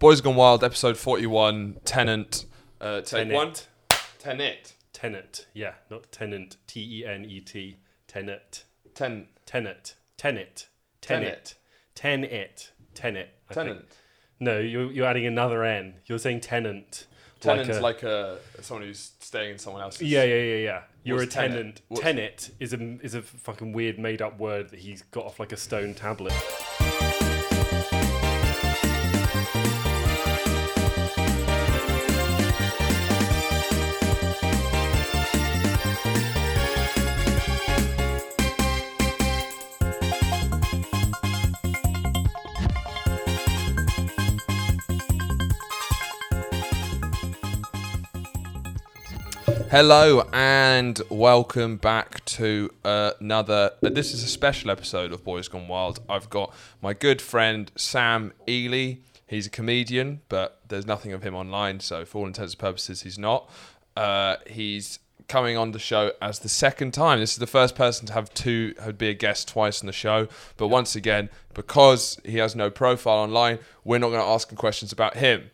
Boys Gone Wild, episode 41, Tenant. Uh, take Tenet. one. Tenet. Tenet. Yeah, not tenant. T E N E T. Tenet. Ten. Tenet. Tenet. Tenet. Tenet. Tenet. I think. Tenant. No, you're, you're adding another N. You're saying tenant. Tenant's like, a someone who's staying in someone else's. Yeah, yeah, yeah, yeah. You're a tenant. What's- Tenet is a is a fucking weird made up word that he's got off like a stone tablet. Hello and welcome back to another. uh, This is a special episode of Boys Gone Wild. I've got my good friend Sam Ely. He's a comedian, but there's nothing of him online, so for all intents and purposes, he's not. Uh, he's coming on the show as the second time. This is the first person to have two, have be a guest twice on the show. But once again, because he has no profile online, we're not going to ask him questions about him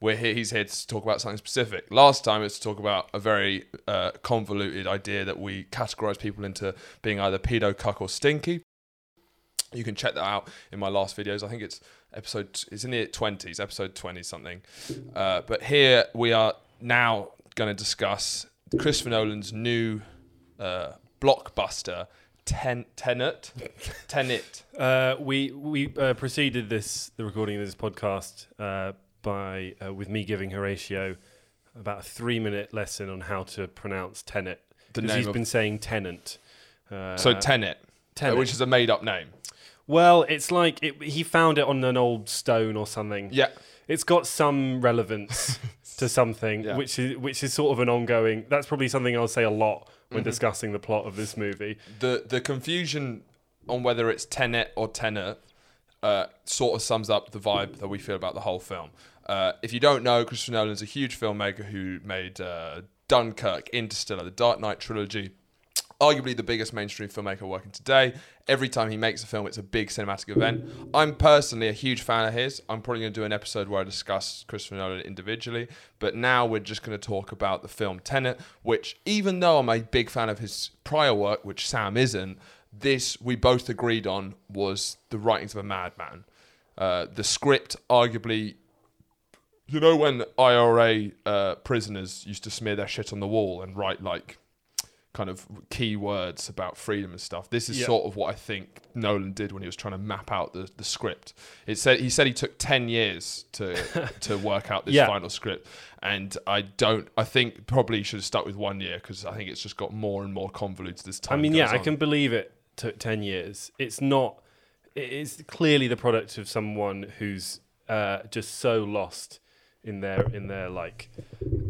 we're here, he's here to talk about something specific. Last time it's to talk about a very uh, convoluted idea that we categorize people into being either pedo, cuck, or stinky. You can check that out in my last videos. I think it's episode, it's in the 20s, episode 20 something. Uh, but here we are now going to discuss Christopher Nolan's new uh, blockbuster, Ten- Tenet. Tenet. Uh, we we uh, preceded this the recording of this podcast uh, by uh, with me giving Horatio about a three minute lesson on how to pronounce tenet The because he's of- been saying tenant. Uh, So Tenet, Tenet. which is a made up name. well, it's like it, he found it on an old stone or something. Yeah. It's got some relevance to something, Yeah. which is which is sort of an ongoing. That's probably something I'll say a lot when Mm-hmm. discussing the plot of this movie. the the confusion on whether it's tenet or tenet uh, sort of sums up the vibe that we feel about the whole film. Uh, if you don't know, Christopher Nolan's a huge filmmaker who made uh, Dunkirk, Interstellar, the Dark Knight trilogy. Arguably the biggest mainstream filmmaker working today. Every time he makes a film, it's a big cinematic event. I'm personally a huge fan of his. I'm probably going to do an episode where I discuss Christopher Nolan individually. But now we're just going to talk about the film Tenet, which, even though I'm a big fan of his prior work, which Sam isn't, this we both agreed on was the writings of a madman. Uh, the script, arguably, you know, when IRA uh, prisoners used to smear their shit on the wall and write like kind of key words about freedom and stuff. This is Yeah. sort of what I think Nolan did when he was trying to map out the, the script. It said he said he took ten years to to work out this Yeah. final script, and I don't. I think probably should have stuck with one year because I think it's just got more and more convoluted as time. I mean, yeah, goes I can believe it took 10 years. It's not, it is clearly the product of someone who's uh, just so lost in their, in their like,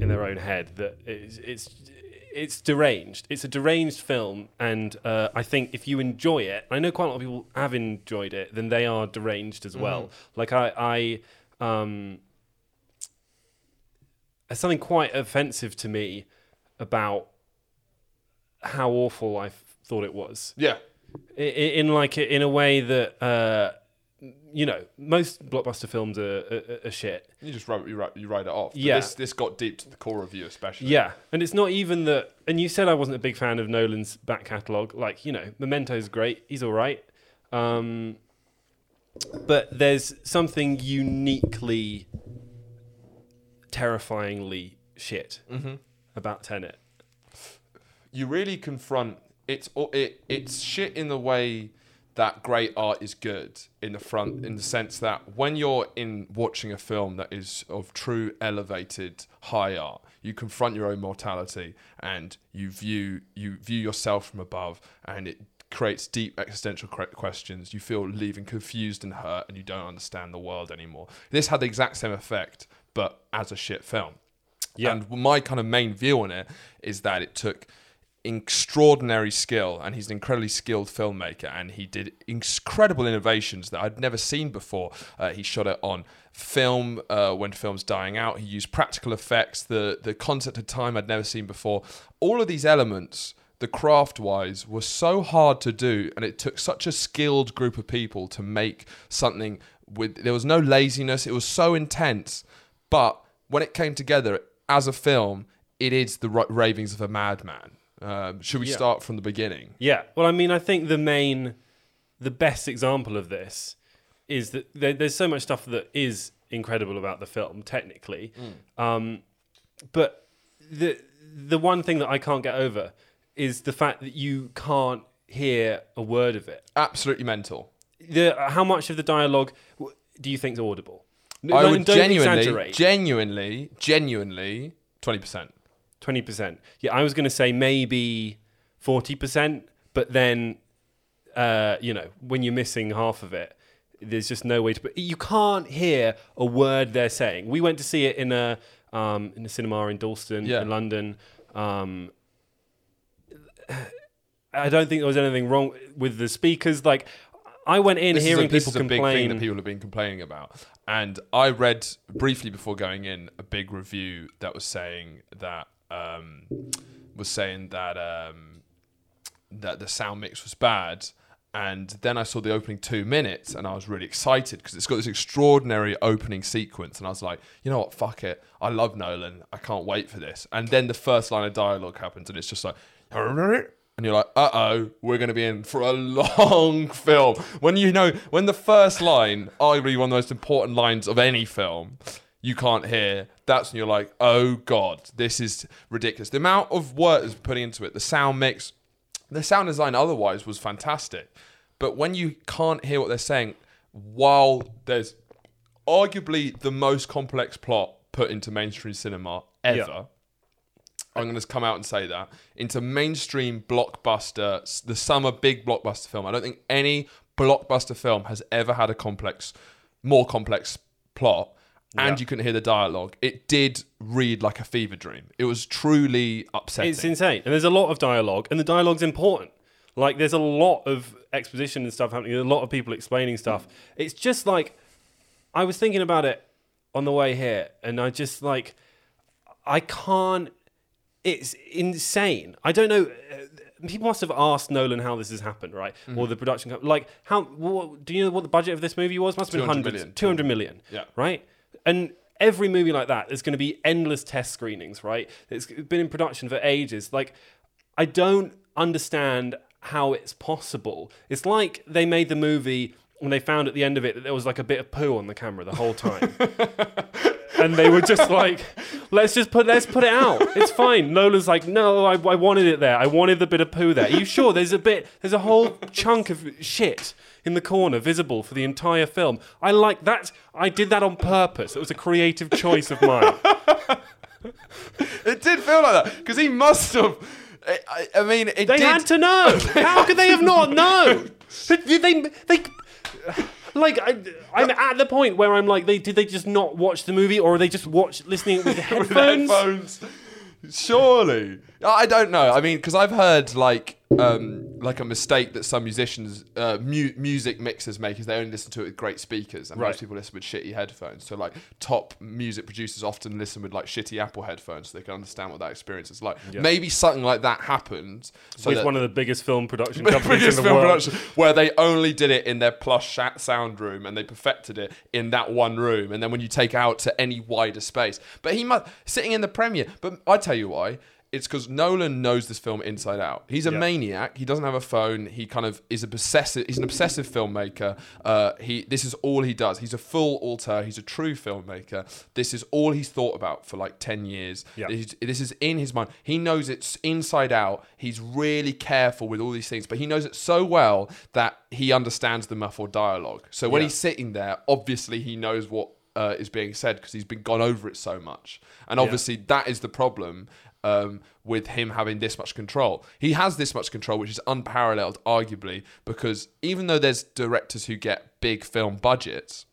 in their own head that it's, it's, it's deranged. It's a deranged film, and uh, I think if you enjoy it, I know quite a lot of people have enjoyed it, then they are deranged as well. Like I, I, um, there's something quite offensive to me about how awful I thought it was. Yeah, I- I- In like in a way that uh, you know most blockbuster films are, are, are shit. you just write you write you write it off. But Yeah. this this got deep to the core of you, especially. Yeah, and it's not even that. And you said I wasn't a big fan of Nolan's back catalogue. Like you know, Memento's great. He's all right. Um, but there's something uniquely, terrifyingly shit about Tenet. you really confront it's it it's shit in the way that great art is good in the front in the sense that when you're in watching a film that is of true elevated high art you confront your own mortality and you view you view yourself from above and it creates deep existential questions. You feel leaving confused and hurt and you don't understand the world anymore. This had the exact same effect but as a shit film. Yeah. and my kind of main view on it is that it took extraordinary skill and he's an incredibly skilled filmmaker and he did incredible innovations that I'd never seen before. Uh, he shot it on film uh, when film's dying out. He used practical effects, the the concept of time I'd never seen before. All of these elements the craft wise was so hard to do and it took such a skilled group of people to make something with there was no laziness. It was so intense, but when it came together as a film, it is the ravings of a madman. Um, should we Yeah. start from the beginning? Yeah. Well, I mean, I think the main, the best example of this is that there, there's so much stuff that is incredible about the film technically, um, but the the one thing that I can't get over is the fact that you can't hear a word of it. Absolutely mental. The how much of the dialogue do you think is audible? I would genuinely, exaggerate. genuinely, genuinely, twenty percent. Twenty percent. Yeah, I was going to say maybe forty percent, but then, uh, you know, when you're missing half of it, there's just no way to. But you can't hear a word they're saying. We went to see it in a um, in a cinema in Dalston Yeah. in London. Um, I don't think there was anything wrong with the speakers. Like, I went in This a- hearing people a thing complain. that people have been complaining about. And I read briefly before going in a big review that was saying that um, was saying that um, that the sound mix was bad. And then I saw the opening two minutes, and I was really excited because it's got this extraordinary opening sequence. And I was like, you know what, fuck it, I love Nolan. I can't wait for this. And then the first line of dialogue happens, and it's just like, and you're like, uh oh, we're going to be in for a long film. When you know, when the first line, arguably one of the most important lines of any film, you can't hear, that's when you're like, oh god, this is ridiculous. The amount of work that's putting into it, the sound mix, the sound design otherwise was fantastic. But when you can't hear what they're saying, while there's arguably the most complex plot put into mainstream cinema ever. Yeah. I'm going to come out and say that into mainstream blockbuster, the summer big blockbuster film. I don't think any blockbuster film has ever had a complex, more complex plot, and Yeah. you couldn't hear the dialogue. It did read like a fever dream. It was truly upsetting. It's insane. And there's a lot of dialogue, and the dialogue's important. Like, there's a lot of exposition and stuff happening, there's a lot of people explaining stuff. It's just like, I was thinking about it on the way here, and I just like, I can't, it's insane. I don't know. uh, People must have asked Nolan how this has happened, right? Mm-hmm. Or the production company. Like, how, what, do you know what the budget of this movie was? Must have been 200 hundreds. million. 200 million. Yeah. Right? And every movie like that, there's going to be endless test screenings, right? It's been in production for ages. Like, I don't understand how it's possible. It's like they made the movie and they found at the end of it that there was like a bit of poo on the camera the whole time. and they were just like, let's just put let's put it out. It's fine. Nolan's like, no, I, I wanted it there. I wanted the bit of poo there. Are you sure? There's a bit. There's a whole chunk of shit in the corner visible for the entire film. I like that. I did that on purpose. It was a creative choice of mine. it did feel like that because he must have. I, I- I mean, it They did. had to know. How could they have not known? They, they, they, like, I, I'm at the point where I'm like, they did they just not watch the movie, or are they just watch listening with headphones? headphones. Surely, I don't know. I mean, because I've heard like um, like a mistake that some musicians, uh, mu- music mixers make is they only listen to it with great speakers, and Right. most people listen with shitty headphones. So like top music producers often listen with like shitty Apple headphones, so they can understand what that experience is like. Yeah. Maybe something like that happened. So with that- one of the biggest film production companies in the film world. production where they only did it in their plush sound room and they perfected it in that one room and then when you take out to any wider space but he must sitting in the premiere but i tell you why it's because Nolan knows this film inside out. He's a Yeah. maniac. He doesn't have a phone. He kind of is a obsessive. He's an obsessive filmmaker. Uh, he this is all he does. He's a full auteur. He's a true filmmaker. This is all he's thought about for like ten years. Yeah. This is in his mind. He knows it's inside out. He's really careful with all these things, but he knows it so well that he understands the muffled dialogue. So when Yeah. he's sitting there, obviously he knows what uh, is being said because he's been gone over it so much. And obviously that is the problem um, with him having this much control. He has this much control, which is unparalleled, arguably, because even though there's directors who get big film budgets,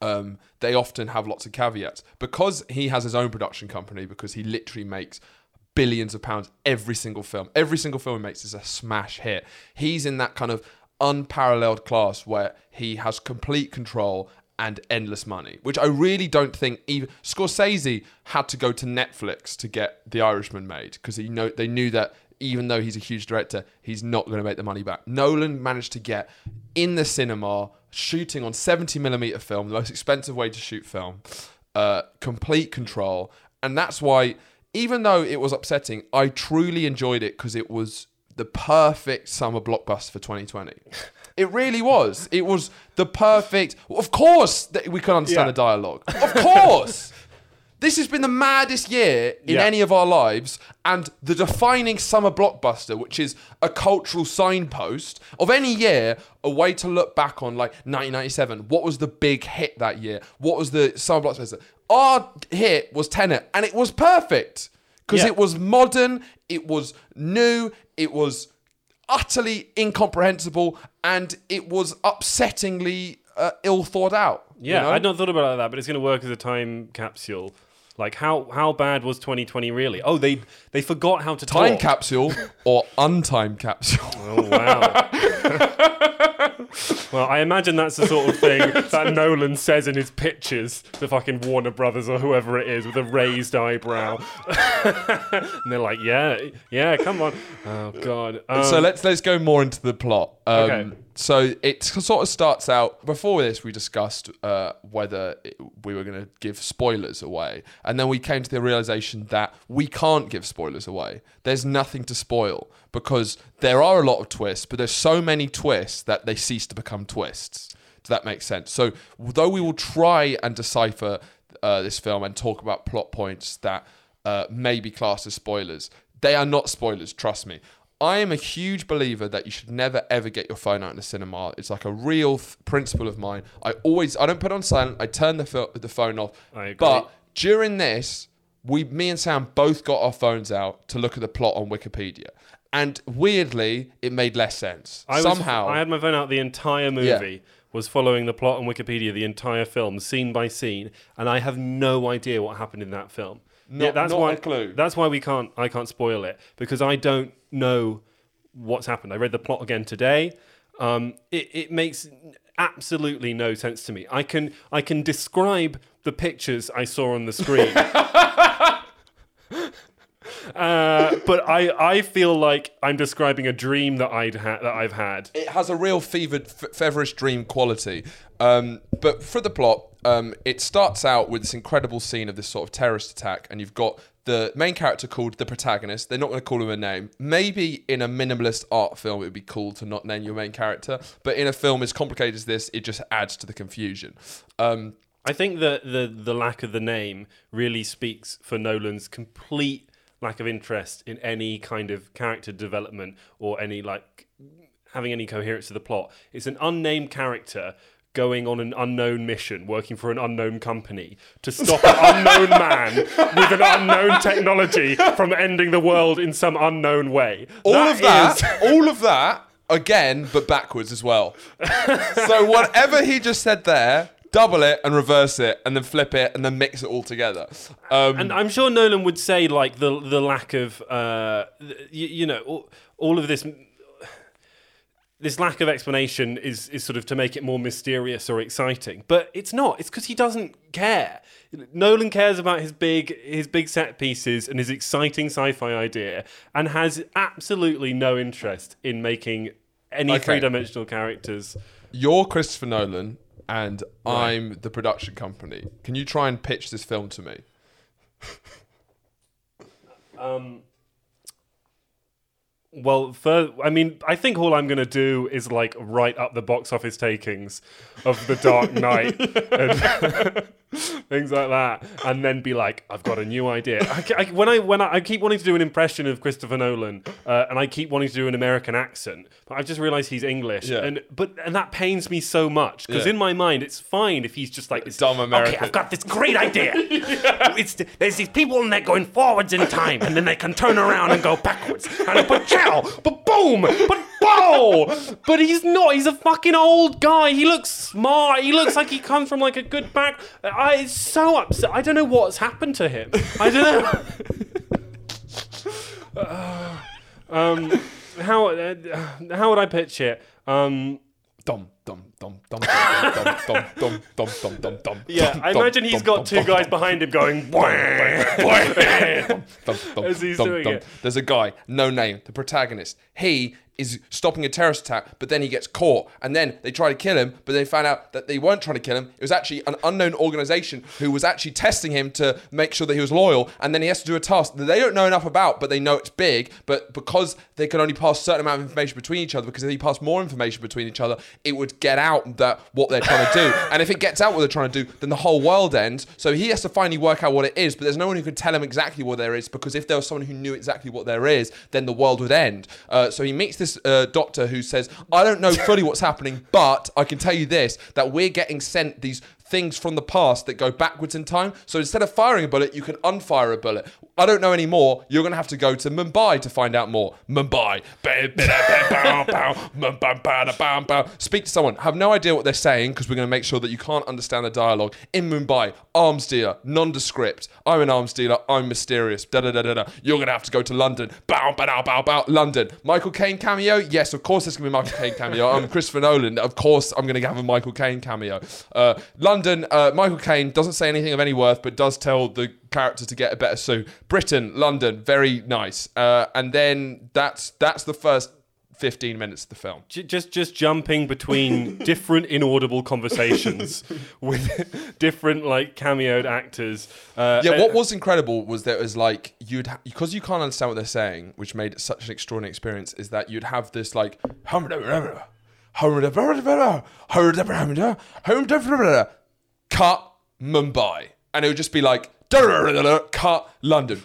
um, they often have lots of caveats. Because he has his own production company because he literally makes billions of pounds every single film. Every single film he makes is a smash hit. He's in that kind of unparalleled class where he has complete control and endless money which i really don't think even scorsese had to go to netflix to get the irishman made because he know they knew that even though he's a huge director, he's not going to make the money back. Nolan managed to get in the cinema, shooting on 70 millimeter film, the most expensive way to shoot film, uh, complete control. And that's why, even though it was upsetting, I truly enjoyed it because it was the perfect summer blockbuster for 2020. It really was. It was the perfect. Of course, that we can understand Yeah. the dialogue. Of course. This has been the maddest year in Yeah. any of our lives, and the defining summer blockbuster, which is a cultural signpost of any year, a way to look back on like 1997. What was the big hit that year? What was the summer blockbuster? Our hit was Tenet, and it was perfect because Yeah. it was modern, it was new, it was utterly incomprehensible, and it was upsettingly uh, ill thought out. you Yeah, know? I'd not thought about it like that, but it's going to work as a time capsule. Like how how bad was 2020 really? Oh, they they forgot how to time talk. capsule or untime capsule. Oh wow. well, I imagine that's the sort of thing that Nolan says in his pictures to fucking Warner Brothers or whoever it is with a raised eyebrow. and they're like, yeah, yeah, come on. Oh god. Um, so let's let's go more into the plot. Um, Okay. So it sort of starts out. Before this, we discussed uh, whether it, we were going to give spoilers away, and then we came to the realization that we can't give spoilers away. There's nothing to spoil because there are a lot of twists, but there's so many twists that they cease to become twists. Does that make sense? So though we will try and decipher uh, this film and talk about plot points that uh, may be classed as spoilers, they are not spoilers. Trust me. I am a huge believer that you should never ever get your phone out in the cinema. It's like a real th- principle of mine. I always I don't put on silent. I turn the fil- the phone off. I agree. But during this, we me and Sam both got our phones out to look at the plot on Wikipedia, and weirdly, it made less sense. I was- Somehow, I had my phone out the entire movie. Was following the plot on Wikipedia the entire film, scene by scene, and I have no idea what happened in that film. Not- that's not why a clue. That's why we can't. I can't spoil it because I don't know what's happened. I read the plot again today. Um, it, it makes absolutely no sense to me. I can I can describe the pictures I saw on the screen. Uh, but I, I feel like I'm describing a dream that I'd ha- that I've had. it has a real fevered, f- feverish dream quality. Um, but for the plot, um, it starts out with this incredible scene of this sort of terrorist attack, and you've got the main character called the protagonist. They're not going to call him a name. Maybe in a minimalist art film, it would be cool to not name your main character. But in a film as complicated as this, it just adds to the confusion. Um, I think that the the lack of the name really speaks for Nolan's complete lack of interest in any kind of character development or any like having any coherence to the plot. It's an unnamed character going on an unknown mission, working for an unknown company to stop an unknown man with an unknown technology from ending the world in some unknown way. all of that, is- all of that again, but backwards as well. so whatever he just said there, double it and reverse it, and then flip it, and then mix it all together. Um, And I'm sure Nolan would say like the the lack of uh, you, you know all, all of this this lack of explanation is is sort of to make it more mysterious or exciting, but it's not. It's because he doesn't care. Nolan cares about his big his big set pieces and his exciting sci-fi idea, and has absolutely no interest in making any Okay. three-dimensional characters. You're Christopher Nolan, and I'm the production company. Can you try and pitch this film to me? Um, well, for, I mean, I think all I'm going to do is like write up the box office takings of The Dark Knight and things like that, and then be like, I've got a new idea. I, I- when I when I, I keep wanting to do an impression of Christopher Nolan, uh, and I keep wanting to do an American accent, but I've just realised he's English, Yeah. and but and that pains me so much because Yeah. in my mind it's fine if he's just like this Dumb American. Okay, I've got this great idea. It's there's these people and they're going forwards in time, and then they can turn around and go backwards. And but chow, but boom, but Oh, but he's not. He's a fucking old guy. He looks smart. He looks like he comes from like a good back. I, it's so upset. I don't know what's happened to him. I don't know. um, how uh, how would I pitch it? Um, Dumb. Dum dum dum dum dum dum dum dum dum. Yeah, I imagine he's got two guys behind him going. As he's doing it. There's a guy, no name, the protagonist. He is stopping a terrorist attack, but then he gets caught, and then they try to kill him, but they found out that they weren't trying to kill him. It was actually an unknown organization who was actually testing him to make sure that he was loyal, and then he has to do a task that they don't know enough about, but they know it's big. But because they can only pass a certain amount of information between each other, because if they pass more information between each other, it would get out that what they're trying to do. And if it gets out what they're trying to do, then the whole world ends. So he has to finally work out what it is, but there's no one who can tell him exactly what there is, because if there was someone who knew exactly what there is, then the world would end. Uh, so he meets this uh, doctor who says, I don't know fully what's happening, but I can tell you this that we're getting sent these things from the past that go backwards in time. So instead of firing a bullet, you can unfire a bullet. I don't know anymore. You're going to have to go to Mumbai to find out more. Mumbai. Speak to someone. Have no idea what they're saying because we're going to make sure that you can't understand the dialogue. In Mumbai, arms dealer, nondescript. I'm an arms dealer. I'm mysterious. Da da da da da. You're going to have to go to London. Bow, bow, bow, bow. London. Michael Caine cameo? Yes, of course there's going to be Michael Caine cameo. I'm Christopher Nolan. Of course I'm going to have a Michael Caine cameo. Uh, London, uh, Michael Caine doesn't say anything of any worth, but does tell the character to get a better suit. Britain, London, very nice. Uh, and then that's that's the first 15 minutes of the film. Just just jumping between different inaudible conversations with different like cameoed actors. Uh, Yeah, uh, what was incredible was that it was like you'd ha- because you can't understand what they're saying, which made it such an extraordinary experience. Is that you'd have this like cut Mumbai, and it would just be like cut London,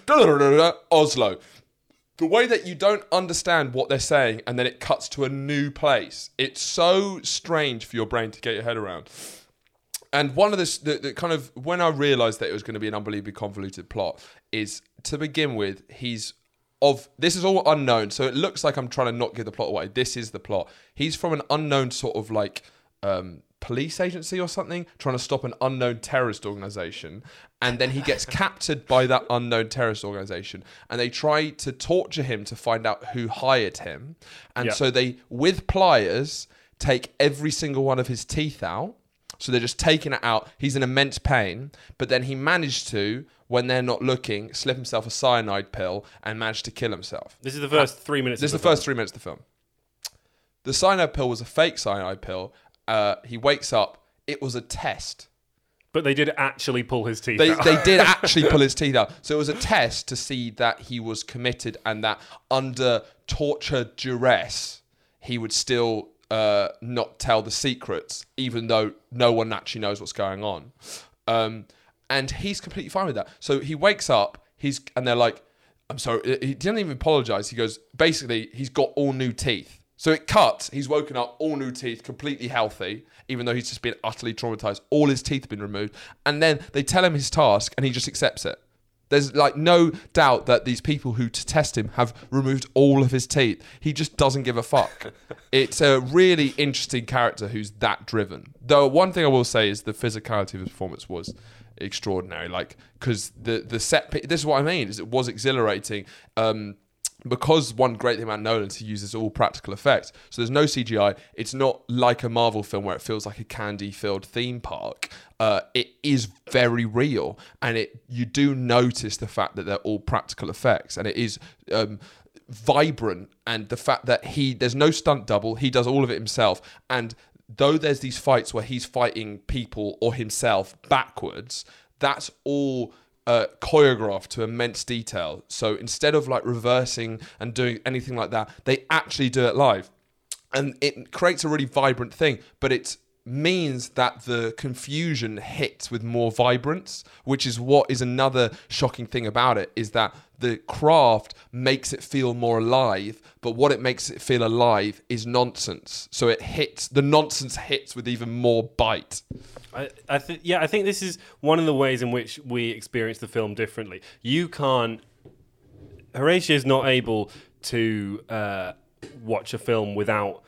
Oslo. The way that you don't understand what they're saying, and then it cuts to a new place. It's so strange for your brain to get your head around. And one of this, the, the kind of when I realised that it was going to be an unbelievably convoluted plot, is to begin with, he's of this is all unknown, so it looks like I'm trying to not give the plot away. This is the plot. He's from an unknown sort of like um, police agency or something, trying to stop an unknown terrorist organization, and then he gets captured by that unknown terrorist organization, and they try to torture him to find out who hired him, and Yeah. so they with pliers take every single one of his teeth out. So they're just taking it out. He's in immense pain, but then he managed to, when they're not looking, slip himself a cyanide pill and managed to kill himself. this is the first three minutes. This is of the first three minutes of the film. The cyanide pill was a fake cyanide pill. Uh, he wakes up. It was a test. but they did actually pull his teeth They, out. they did actually pull his teeth out. So it was a test to see that he was committed and that under torture duress, he would still uh, not tell the secrets, even though no one actually knows what's going on. Um, and he's completely fine with that. So he wakes up, he's and they're like, I'm sorry. He didn't even apologize. He goes, basically, he's got all new teeth. So it cuts. He's woken up, all new teeth, completely healthy, even though he's just been utterly traumatized. All his teeth have been removed. And then they tell him his task, and he just accepts it. There's like no doubt that these people who to test him have removed all of his teeth. He just doesn't give a fuck. it's a really interesting character who's that driven. Though one thing I will say is the physicality of his performance was extraordinary. Like because the the set. This is what I mean. Is it was exhilarating. Um, because one great thing about Nolan is he uses all practical effects. So there's no CGI. It's not like a Marvel film where it feels like a candy-filled theme park. Uh, it is very real, and it you do notice the fact that they're all practical effects, and it is um, vibrant. And the fact that he there's no stunt double, he does all of it himself, and though there's these fights where he's fighting people or himself backwards, that's all uh, choreographed to immense detail. So instead of like reversing and doing anything like that, they actually do it live. And it creates a really vibrant thing, but it means that the confusion hits with more vibrance, which is what is another shocking thing about it is that the craft makes it feel more alive, but what it makes it feel alive is nonsense. So it hits the nonsense hits with even more bite. I, I think yeah, I think this is one of the ways in which we experience the film differently. You can't. Horatio is not able to uh, watch a film without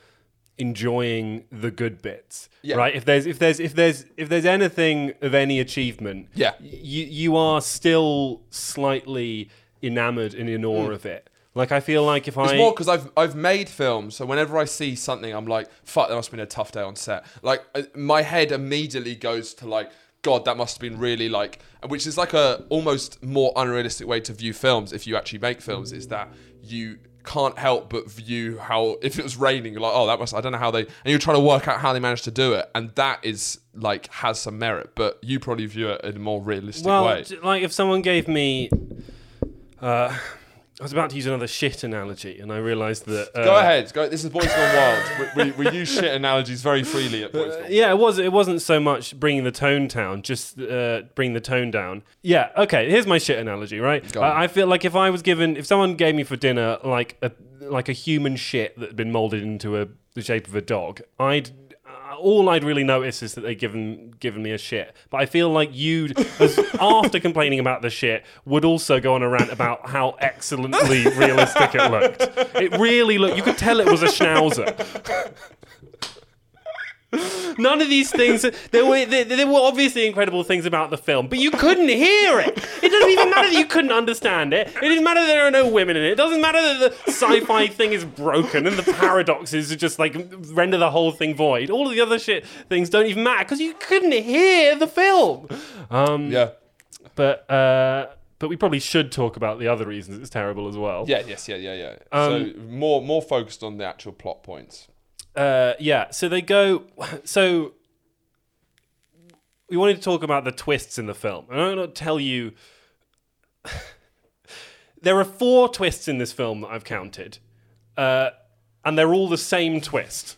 enjoying the good bits. Yeah. Right. If there's if there's if there's if there's anything of any achievement, Yeah. you you are still slightly enamored and in Mm. awe of it. Like I feel like if I, It's more because I've I've made films, so whenever I see something, I'm like, "Fuck, that must have been a tough day on set." Like my head immediately goes to like, "God, that must have been really like," which is like a almost more unrealistic way to view films. If you actually make films, is that you can't help but view how if it was raining, you're like, "Oh, that must." I don't know how they, and you're trying to work out how they managed to do it, and that is like has some merit. But you probably view it in a more realistic well, way. like if someone gave me, uh, I was about to use another shit analogy, and I realised that. Uh, Go ahead. Go. This is Boys Gone Wild. We, we, we use shit analogies very freely at Boys Gone Wild. Yeah, it was. It wasn't so much bringing the tone down, just uh, bring the tone down. Yeah. Okay. Here's my shit analogy. Right. I, I feel like if I was given, if someone gave me for dinner like a like a human shit that had been molded into a the shape of a dog, I'd. All I'd really notice is that they'd given given me a shit. But I feel like you, after complaining about the shit, would also go on a rant about how excellently realistic it looked. It really looked. You could tell it was a schnauzer. None of these things. There were there, there were obviously incredible things about the film, but you couldn't hear it. It doesn't even matter that you couldn't understand it. It doesn't matter that there are no women in it. It doesn't matter that the sci-fi thing is broken and the paradoxes just like render the whole thing void. All of the other shit things don't even matter because you couldn't hear the film. Um, Yeah. but uh, but we probably should talk about the other reasons it's terrible as well. Yeah, yes, yeah, yeah, yeah. Um, so more more focused on the actual plot points. Uh, yeah. So they go. So we wanted to talk about the twists in the film. And I'm going to tell you. there are four twists in this film that I've counted, uh, and they're all the same twist.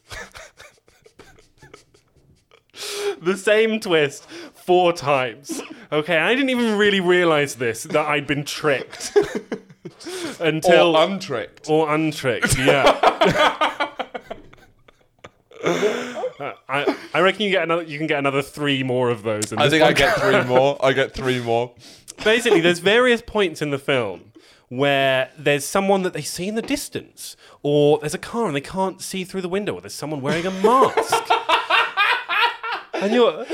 the same twist four times. Okay, I didn't even really realize this that I'd been tricked until or untricked. or untricked, yeah. Uh, I, I reckon you get another. You can get another three more of those. In I think I get three more. I get three more. Basically, there's various points in the film where there's someone that they see in the distance, or there's a car and they can't see through the window, or there's someone wearing a mask, and you're.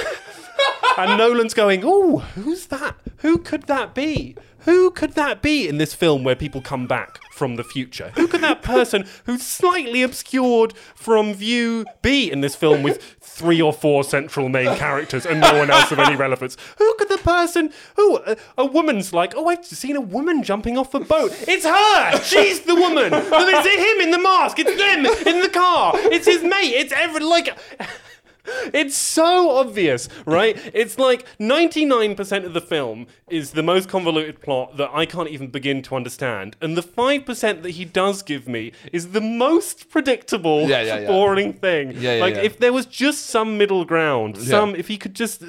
And Nolan's going, oh, who's that? Who could that be? Who could that be in this film where people come back from the future? Who could that person who's slightly obscured from view be in this film with three or four central main characters and no one else of any relevance? Who could the person who a, a woman's like, oh, I've seen a woman jumping off a boat. It's her. She's the woman. It's him in the mask. It's them in the car. It's his mate. It's every like. It's so obvious, right? It's like 99% of the film is the most convoluted plot that I can't even begin to understand. And the 5% that he does give me is the most predictable, Yeah, yeah, yeah. boring thing. Like, if there was just some middle ground, some, if he could just,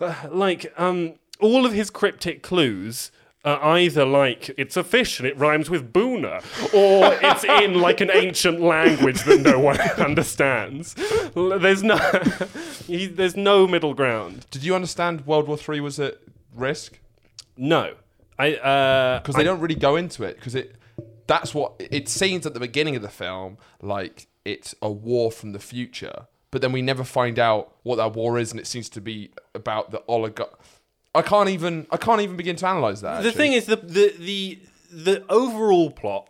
uh, like, um, all of his cryptic clues are either like it's a fish and it rhymes with boona, or it's in like an ancient language that no one understands. There's no, he, there's no middle ground. Did you understand World War Three was at risk? No, I uh, Because they don't really go into it. Because it that's what it seems at the beginning of the film like it's a war from the future, but then we never find out what that war is, and it seems to be about the oligarch. I can't even I can't even begin to analyze that. the actually. thing is the the the the overall plot.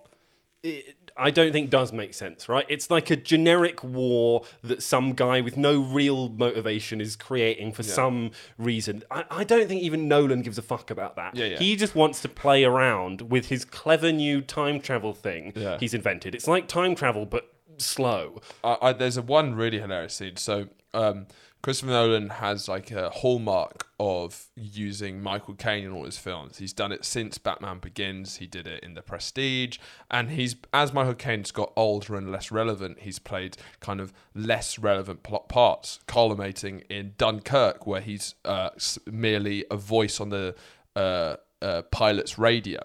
It, I don't think does make sense, right? It's like a generic war that some guy with no real motivation is creating for some reason. I, I don't think even Nolan gives a fuck about that. Yeah, yeah. He just wants to play around with his clever new time travel thing Yeah. he's invented. It's like time travel, but slow. I, I, there's a one really hilarious scene. So um, Christopher Nolan has like a hallmark of using Michael Caine in all his films. He's done it since Batman Begins. He did it in The Prestige, and he's as Michael Caine's got older and less relevant. He's played kind of less relevant plot parts, culminating in Dunkirk, where he's uh, merely a voice on the uh, uh, pilot's radio.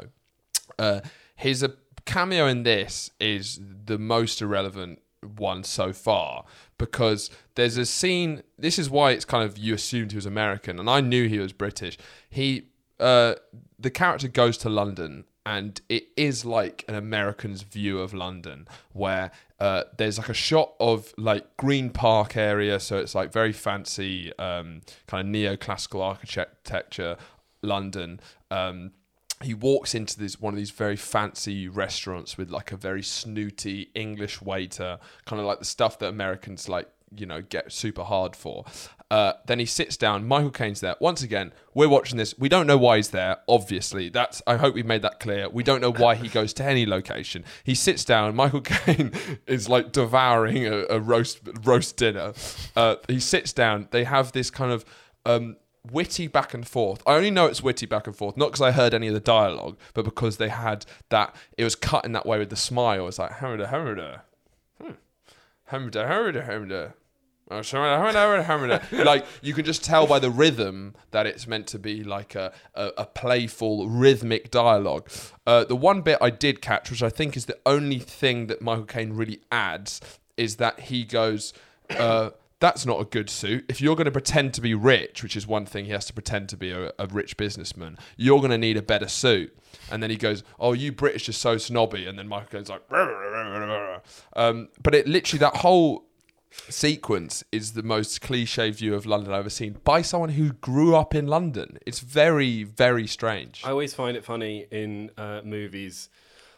Uh, his uh, cameo in this is the most irrelevant one so far because there's a scene. This is why it's kind of you assumed he was American, and I knew he was British. He, uh, the character goes to London, and it is like an American's view of London, where uh, there's like a shot of like Green Park area, so it's like very fancy, um, kind of neoclassical architecture, London. Um, he walks into this one of these very fancy restaurants with like a very snooty English waiter, kind of like the stuff that Americans like, you know, get super hard for. Uh, then he sits down. Michael Caine's there. Once again, we're watching this. We don't know why he's there. Obviously, that's. I hope we've made that clear. We don't know why he goes to any location. He sits down. Michael Caine is like devouring a, a roast roast dinner. Uh, he sits down. They have this kind of. Um, witty back and forth. I only know it's witty back and forth, not because I heard any of the dialogue, but because they had that. It was cut in that way with the smile. It's like hamada hamada, hmm. hamada. Oh, like you can just tell by the rhythm that it's meant to be like a, a, a playful rhythmic dialogue. Uh, the one bit I did catch, which I think is the only thing that Michael Caine really adds, is that he goes, uh, that's not a good suit. If you're going to pretend to be rich, which is one thing he has to pretend to be a, a rich businessman, you're going to need a better suit. And then he goes, "Oh, you British are so snobby." And then Michael goes like, um, but it literally that whole sequence is the most cliche view of London I've ever seen by someone who grew up in London. It's very, very strange. I always find it funny in uh, movies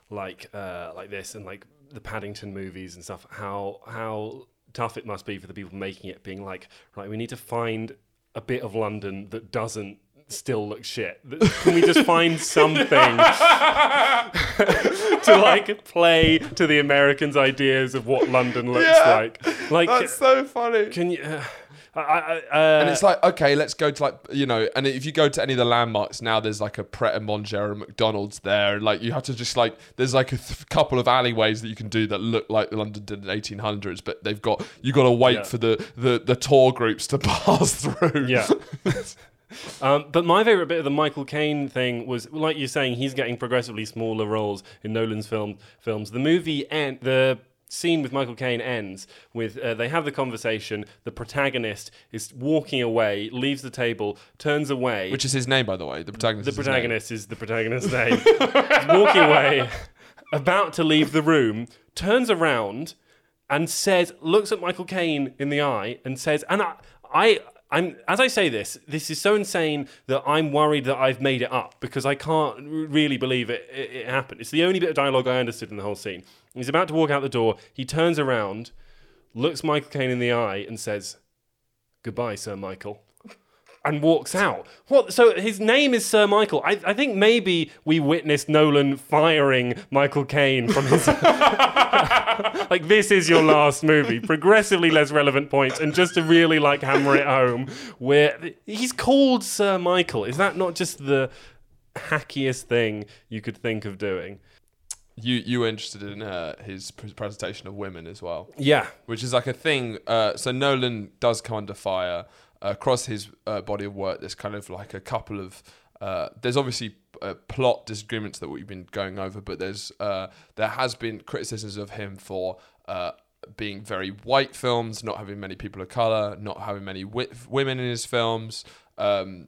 like uh, like this and like the Paddington movies and stuff. How how tough it must be for the people making it, being like, right, we need to find a bit of London that doesn't still look shit. Can we just find something to like play to the Americans' ideas of what London looks Yeah. like? Like, That's so funny. can you? Uh, I, I, uh, And it's like, okay, let's go to like, you know, and if you go to any of the landmarks now, there's like a Pret a Manger and McDonald's there. And like, you have to just like, there's like a th- couple of alleyways that you can do that look like London did in the 1800s, but they've got, you got to wait Yeah. for the, the, the tour groups to pass through. Yeah. um, but my favorite bit of the Michael Caine thing was, like you're saying, he's getting progressively smaller roles in Nolan's film films. The movie and the scene with Michael Caine ends with uh, they have the conversation. The protagonist is walking away, leaves the table, turns away. Which is his name, by the way. The protagonist. the is his name. protagonist is the protagonist's name. He's walking away, about to leave the room, turns around and says, looks at Michael Caine in the eye and says, and I, I, I'm as I say this, this is so insane that I'm worried that I've made it up because I can't really believe it, it, it happened. It's the only bit of dialogue I understood in the whole scene. He's about to walk out the door. He turns around, looks Michael Caine in the eye, and says, "Goodbye, Sir Michael." And walks out. What? So his name is Sir Michael. I, I think maybe we witnessed Nolan firing Michael Caine from his. like this is your last movie. Progressively less relevant points, and just to really like hammer it home, where he's called Sir Michael. Is that not just the hackiest thing you could think of doing? You, you were interested in uh, his presentation of women as well. Yeah. which is like a thing. Uh, so Nolan does come under fire across his uh, body of work. There's kind of like a couple of uh, there's obviously uh, plot disagreements that we've been going over, but there's uh, there has been criticisms of him for. Uh, being very white films, not having many people of color, not having many women in his films. Um,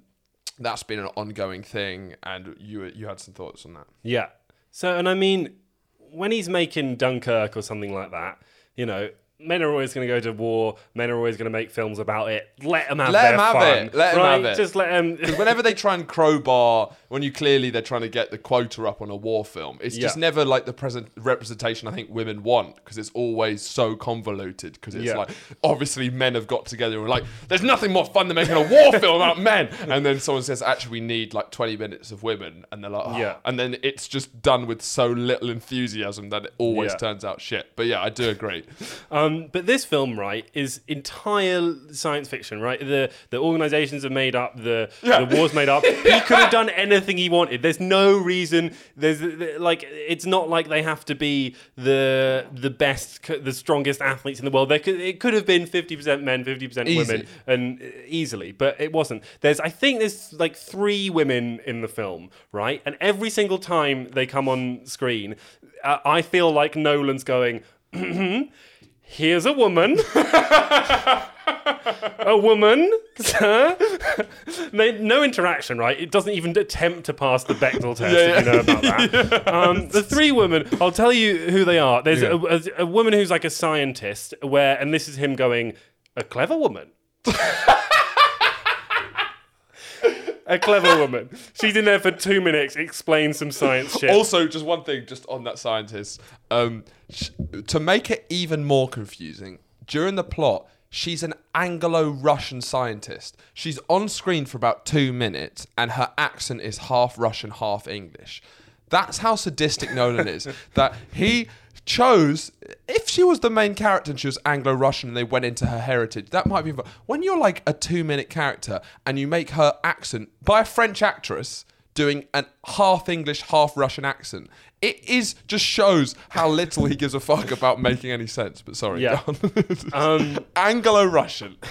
that's been an ongoing thing, and you you had some thoughts on that. Yeah. So, and I mean, when he's making Dunkirk or something like that, you know, men are always going to go to war. Men are always going to make films about it. Let them have Let their 'em have fun. it. Let right? have it. Just let them. Because whenever they try and crowbar, when you clearly they're trying to get the quota up on a war film, it's just never like the present representation I think women want because it's always so convoluted. Because it's Yeah. like obviously men have got together and were like, there's nothing more fun than making a war film about men, and then someone says, actually, we need like 20 minutes of women, and they're like, oh. Yeah. and then it's just done with so little enthusiasm that it always Yeah. turns out shit. But yeah, I do agree. Um, Um, but this film, right, is entire science fiction, right? The the organizations are made up, the Yeah. the war's made up. He could have done anything he wanted. There's no reason. There's like it's not like they have to be the the best, the strongest athletes in the world. They could it could have been 50% men, 50% Easy. women, and easily, but it wasn't. There's I think there's like three women in the film, right? And every single time they come on screen, uh, I feel like Nolan's going. Hmm, hmm, hmm. Here's a woman. a woman, sir. They- no interaction, right? It doesn't even attempt to pass the Bechdel test, if you know about that. um, the three women, I'll tell you who they are. There's a, a, a woman who's like a scientist, where, and this is him going, a clever woman. a clever woman. She's in there for two minutes, explains some science shit. Also, just one thing, just on that scientist, um, sh- to make it even more confusing, during the plot, she's an Anglo-Russian scientist. She's on screen for about two minutes, and her accent is half Russian, half English. That's how sadistic Nolan is. That he chose, if she was the main character and she was Anglo-Russian and they went into her heritage, that might be. When you're like a two-minute character and you make her accent by a French actress doing an half English, half Russian accent. It is just shows how little he gives a fuck about making any sense. But sorry, Yeah. Um, Anglo-Russian.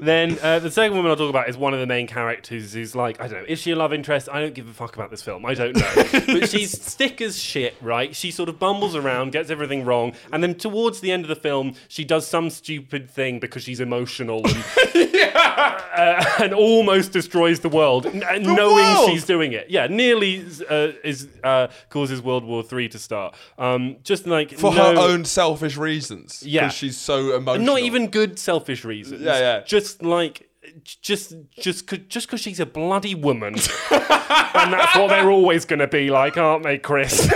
Then uh, the second woman I'll talk about is one of the main characters who's like, I don't know, is she a love interest? I don't give a fuck about this film. I don't know. but she's thick as shit, right? She sort of bumbles around, gets everything wrong, and then towards the end of the film, she does some stupid thing because she's emotional and, uh, and almost destroys the world, n- knowing world? she's doing it. Yeah, nearly uh, is uh, causes World War Three to start. Um, just like For no- her own selfish reasons. Yeah. Because she's so emotional. not even good selfish reasons. Yeah, yeah. Just like just just just because she's a bloody woman, and that's what they're always going to be like, aren't they, Chris?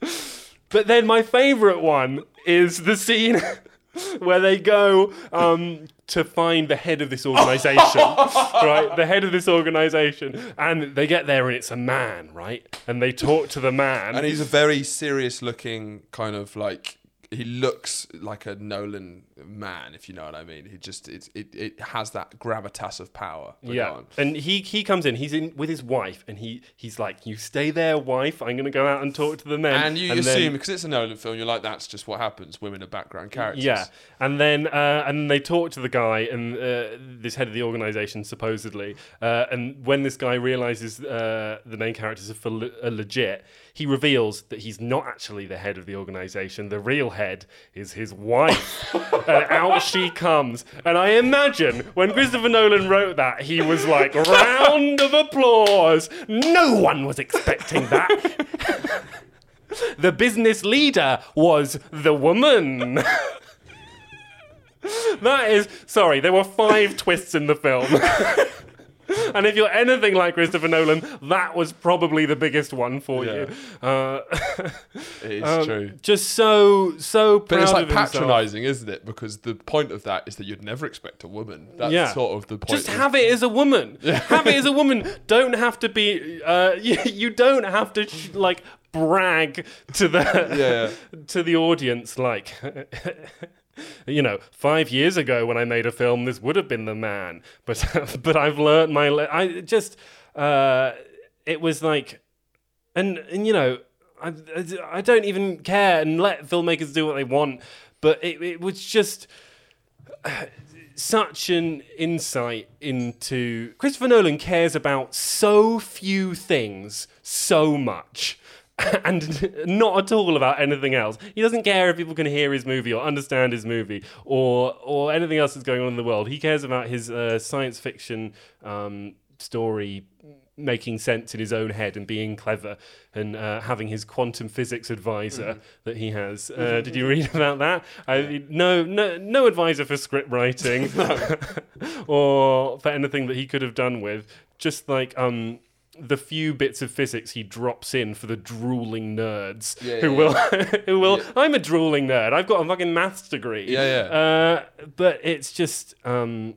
but then my favourite one is the scene where they go um, to find the head of this organisation, right? The head of this organisation, and they get there and it's a man, right? And they talk to the man, And he's a very serious looking kind of like he looks like a Nolan man, if you know what I mean. He just it it, it has that gravitas of power. Yeah, and he he comes in. He's in with his wife, and he he's like, "You stay there, wife. I'm gonna go out and talk to the men." And you then- assume because it's a Nolan film, you're like, that's just what happens. Women are background characters. yeah, and then uh, and they talk to the guy and uh, this head of the organization supposedly. Uh, and when this guy realizes uh, the main characters are, for are legit, he reveals that he's not actually the head of the organization. The real head is his wife, and out she comes. And I imagine when Christopher Nolan wrote that, he was like, "Round of applause! No one was expecting that." the business leader was the woman. that is sorry, there were five twists in the film. and if you're anything like Christopher Nolan, that was probably the biggest one for you. Uh, It is um, true. Just so so proud But it's like patronizing, isn't it? Because the point of that is that you'd never expect a woman. That's Yeah. sort of the point. Just of- have it as a woman. Have it as a woman. Don't have to be. Uh, you, you don't have to sh- like brag to the Yeah. to the audience like. You know, five years ago when I made a film, this would have been the man, but but I've learned my. Le- I just, uh, it was like, and and you know, I, I don't even care and let filmmakers do what they want, but it, it was just such an insight into Christopher Nolan cares about so few things so much. And not at all about anything else. He doesn't care if people can hear his movie or understand his movie or or anything else that's going on in the world. He cares about his uh, science fiction um, story making sense in his own head and being clever and uh, having his quantum physics advisor that he has. Uh, did you read about that? I, no, no, no advisor for script writing or for anything that he could have done with. Just like um, the few bits of physics he drops in for the drooling nerds Yeah, who yeah, will, who will. I'm a drooling nerd. I've got a fucking maths degree. Yeah, yeah. Uh, but it's just. Um,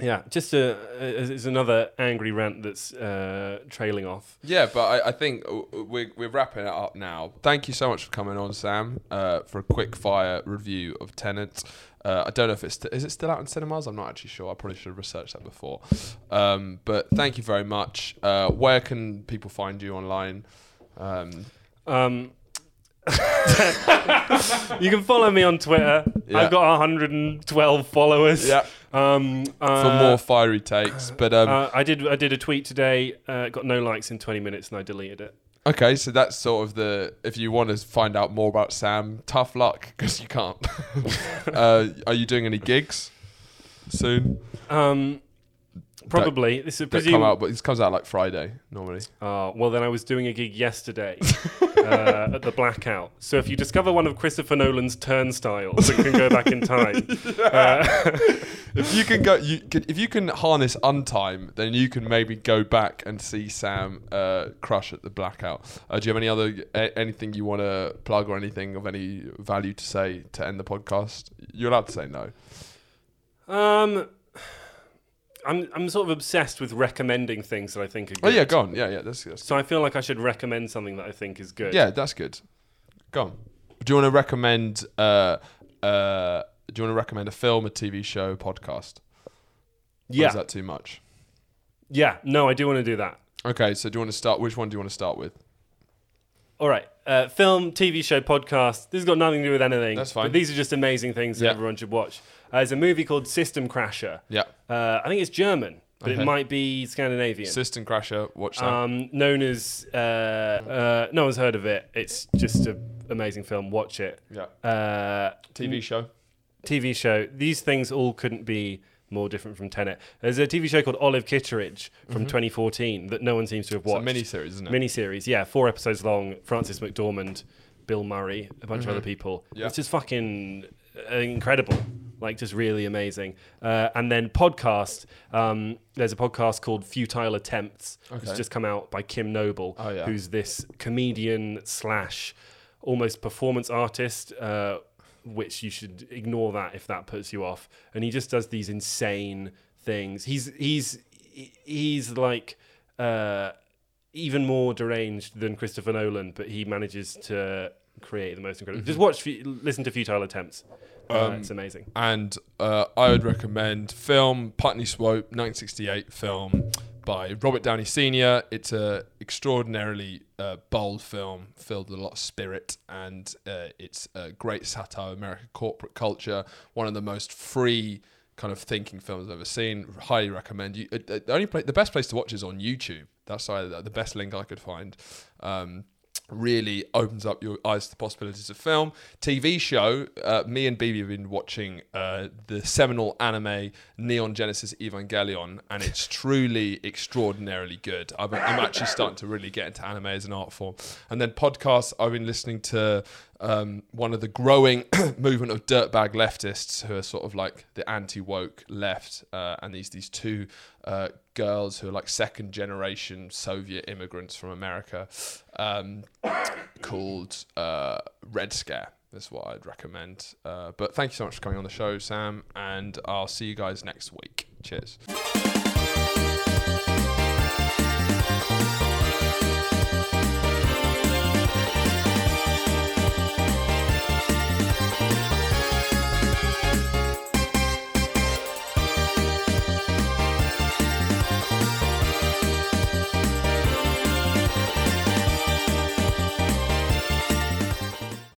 yeah, just a, is another angry rant that's uh, trailing off. Yeah, but I, I think uh, we're, we're wrapping it up now. Thank you so much for coming on, Sam, uh, for a quick fire review of Tenet. Uh, I don't know if it's is it still out in cinemas. I'm not actually sure. I probably should have researched that before. Um, but thank you very much. Uh, where can people find you online? Um, Um, you can follow me on Twitter. Yeah. I've got 112 followers. yeah, Um, for uh, more fiery takes. But um, uh, I did. I did a tweet today. Uh, got no likes in 20 minutes, and I deleted it. Okay, so that's sort of the. If you want to find out more about Sam, tough luck because you can't. uh, are you doing any gigs soon? Um, Probably. This is that presume. come out, but it comes out like Friday normally. Oh, well, then I was doing a gig yesterday uh, at the Blackout. So if you discover one of Christopher Nolan's turnstiles and can go back in time, uh, If you can go, you can, if you can harness untime, then you can maybe go back and see Sam uh, crush at the blackout. Uh, do you have any other a- anything you want to plug or anything of any value to say to end the podcast? You're allowed to say no. um, I'm I'm sort of obsessed with recommending things that I think are good. Oh yeah, go on. Yeah, yeah, that's, that's So I feel like I should recommend something that I think is good. yeah, that's good. Go on. Do you want to recommend? Uh, uh, do you want to recommend a film, a TV show, podcast? Or yeah, is that too much? yeah. No, I do want to do that. Okay, so do you want to start? Which one do you want to start with? All right. Uh, film, TV show, podcast. This has got nothing to do with anything. That's fine. But these are just amazing things that Yeah. everyone should watch. Uh, there's a movie called System Crasher. Yeah, Uh, I think it's German, but Okay. it might be Scandinavian. System Crasher. Watch that. um, known as uh, uh, no one's heard of it. It's just an amazing film. Watch it. yeah, Uh, TV show. TV show. These things all couldn't be more different from Tenet. There's a TV show called Olive Kitteridge from 2014 that no one seems to have Mm-hmm. It's a watched. mini series, isn't it? miniseries. Yeah, four episodes long. Frances McDormand, Bill Murray, a bunch of other people. Mm-hmm. Yeah. It's just fucking uh, incredible. Like just really amazing. Uh, and then podcast. Um, there's a podcast called Futile Attempts. Okay. It's just come out by Kim Noble, Oh, yeah. who's this comedian slash almost performance artist. Uh, which you should ignore that if that puts you off. And he just does these insane things. He's he's he's like uh, even more deranged than Christopher Nolan, but he manages to create the most incredible. Just watch, listen to Futile Attempts. Uh, Um, it's amazing. and uh, I would recommend film Putney Swope 1968 film by Robert Downey Sr. It's a extraordinarily uh, bold film filled with a lot of spirit and uh, it's a great satire of American corporate culture one of the most free kind of thinking films I've ever seen highly recommend you uh, the only place the best place to watch is on YouTube that's uh, the best link I could find um, really opens up your eyes to the possibilities of film. TV show, uh, me and Bibi have been watching uh, the seminal anime Neon Genesis Evangelion, and it's truly extraordinarily good. I'm, I'm actually starting to really get into anime as an art form. And then podcasts, I've been listening to um, one of the growing movement of dirtbag leftists who are sort of like the anti-woke left, uh, and these these two uh, girls who are like second generation Soviet immigrants from America, um, called uh, Red Scare. That's what I'd recommend. Uh, but thank you so much for coming on the show, Sam, and I'll see you guys next week. Cheers.